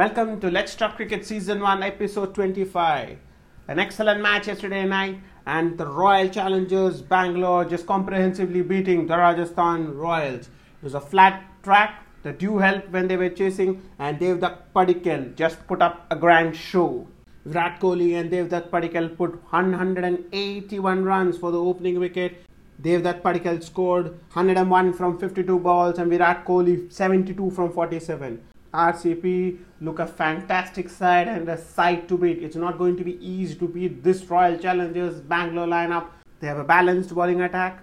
Welcome to Let's Talk Cricket Season 1, Episode 25. An excellent match yesterday night, and the Royal Challengers Bangalore just comprehensively beating the Rajasthan Royals. It was a flat track, the dew helped when they were chasing, and Devdutt Padikkal just put up a grand show. Virat Kohli and Devdutt Padikkal put 181 runs for the opening wicket. Devdutt Padikkal scored 101 from 52 balls and Virat Kohli 72 from 47. RCB look a fantastic side and a side to beat. It's not going to be easy to beat this Royal Challengers Bangalore lineup. They have a balanced bowling attack.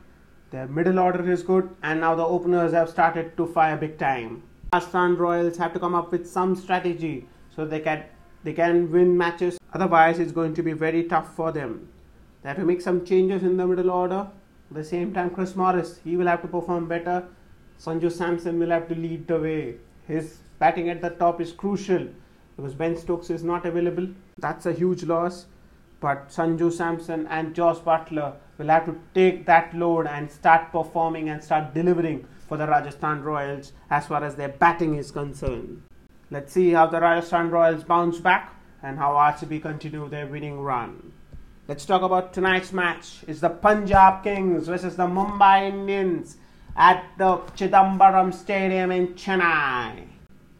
Their middle order is good, and now the openers have started to fire big time. Rajasthan Royals have to come up with some strategy so they can they can win matches. Otherwise, it's going to be very tough for them. They have to make some changes in the middle order. At the same time, Chris Morris he will have to perform better. Sanju Samson will have to lead the way. His batting at the top is crucial because Ben Stokes is not available. That's a huge loss. But Sanju Samson and Jos Buttler will have to take that load and start performing and start delivering for the Rajasthan Royals as far as their batting is concerned. Let's see how the Rajasthan Royals bounce back and how RCB continue their winning run. Let's talk about tonight's match. It's the Punjab Kings versus the Mumbai Indians at the Chidambaram Stadium in Chennai.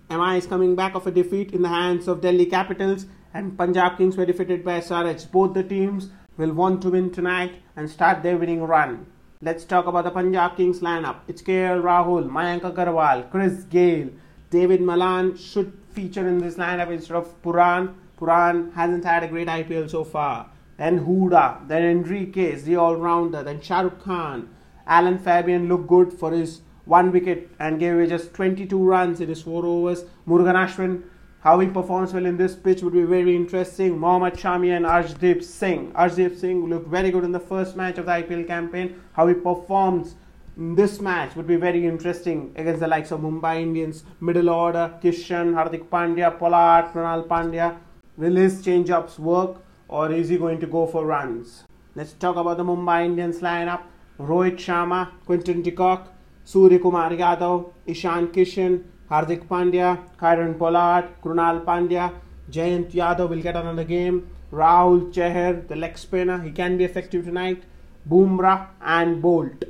MI is coming back of a defeat in the hands of Delhi Capitals and Punjab Kings were defeated by SRH. Both the teams will want to win tonight and start their winning run. Let's talk about the Punjab Kings lineup. It's KL Rahul, Mayank Agarwal, Chris Gayle, David Malan should feature in this lineup instead of Puran. Puran hasn't had a great IPL so far. Then Huda, then Henriques, the all-rounder, then Shahrukh Khan. Alan Fabian looked good for his one wicket and gave away just 22 runs in his four overs. Murugan Ashwin, how he performs well in this pitch would be very interesting. Mohammad Shami and Arshdeep Singh. Arshdeep Singh looked very good in the first match of the IPL campaign. How he performs in this match would be very interesting against the likes of Mumbai Indians. Middle order, Kishan, Hardik Pandya, Pollard, Krunal Pandya. Will his change-ups work or is he going to go for runs? Let's talk about the Mumbai Indians lineup. Rohit Sharma, Quinton de Kock, Kumar Yadav, Ishan Kishan, Hardik Pandya, Kieron Pollard, Krunal Pandya, Jayant Yadav will get another game. Rahul Chahar, the leg spinner, he can be effective tonight. Bumrah and Boult.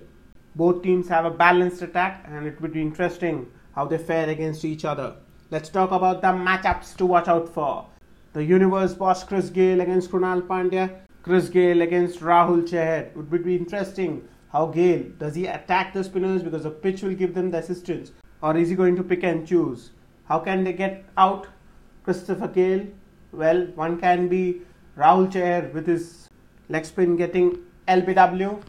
Both teams have a balanced attack and it would be interesting how they fare against each other. Let's talk about the matchups to watch out for. The universe boss Chris Gayle against Krunal Pandya, Chris Gayle against Rahul Chahar. It would be interesting how Gayle does he attack the spinners because the pitch will give them the assistance, or is he going to pick and choose? How can they get out Christopher Gayle? Well, one can be Rahul Chahar with his leg spin getting LBW,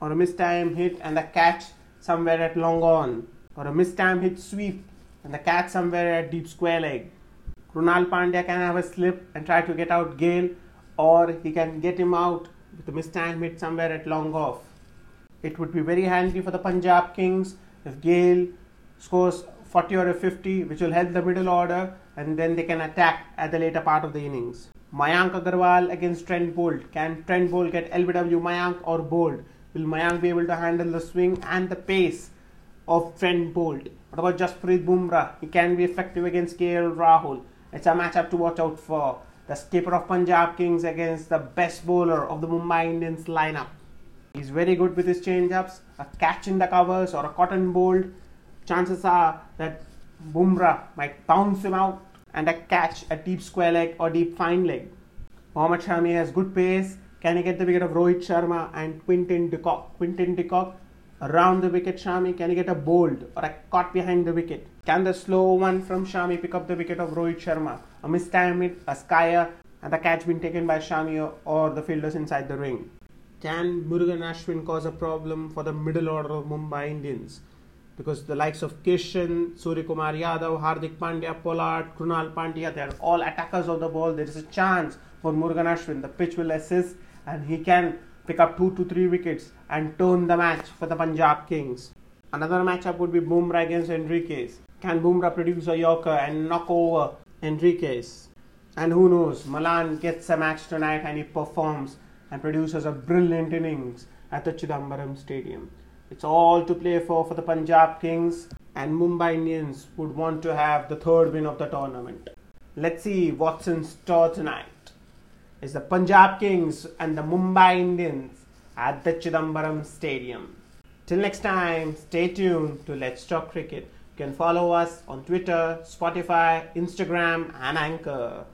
or a mistime hit and the catch somewhere at long on, or a mistime hit sweep and the catch somewhere at deep square leg. Krunal Pandya can have a slip and try to get out Gayle, or he can get him out with a mistime hit somewhere at long off. It would be very handy for the Punjab Kings if Gayle scores 40 or a 50, which will help the middle order, and then they can attack at the later part of the innings. Mayank Agarwal against Trent Boult. Can Trent Boult get LBW Mayank or Boult? Will Mayank be able to handle the swing and the pace of Trent Boult? What about Jasprit Bumrah? He can be effective against KL Rahul. It's a matchup to watch out for. The skipper of Punjab Kings against the best bowler of the Mumbai Indians lineup. He's very good with his change-ups. A catch in the covers or a cotton bolt. Chances are that Bumrah might bounce him out and a catch a deep square leg or deep fine leg. Mohammad Shami has good pace. Can he get the wicket of Rohit Sharma and Quinton de Kock? Quinton de Kock around the wicket. Shami can he get a bowled or a caught behind the wicket? Can the slow one from Shami pick up the wicket of Rohit Sharma? A mistime hit, a skyer, and the catch being taken by Shami or the fielders inside the ring. Can Murugan Ashwin cause a problem for the middle order of Mumbai Indians? Because the likes of Kishan, Surya Kumar Yadav, Hardik Pandya, Pollard, Krunal Pandya, they are all attackers of the ball. There is a chance for Murugan Ashwin. The pitch will assist and he can pick up two to three wickets and turn the match for the Punjab Kings. Another matchup would be Bumrah against Henriques. Can Bumrah produce a Yorker and knock over Henriques? And who knows, Malan gets a match tonight and he performs and produces a brilliant innings at the Chidambaram Stadium. It's all to play for for the Punjab Kings and Mumbai Indians would want to have the third win of the tournament. Let's see what's in store tonight. It's the Punjab Kings and the Mumbai Indians at the Chidambaram Stadium. Till next time, stay tuned to Let's Talk Cricket. You can follow us on Twitter, Spotify, Instagram, and Anchor.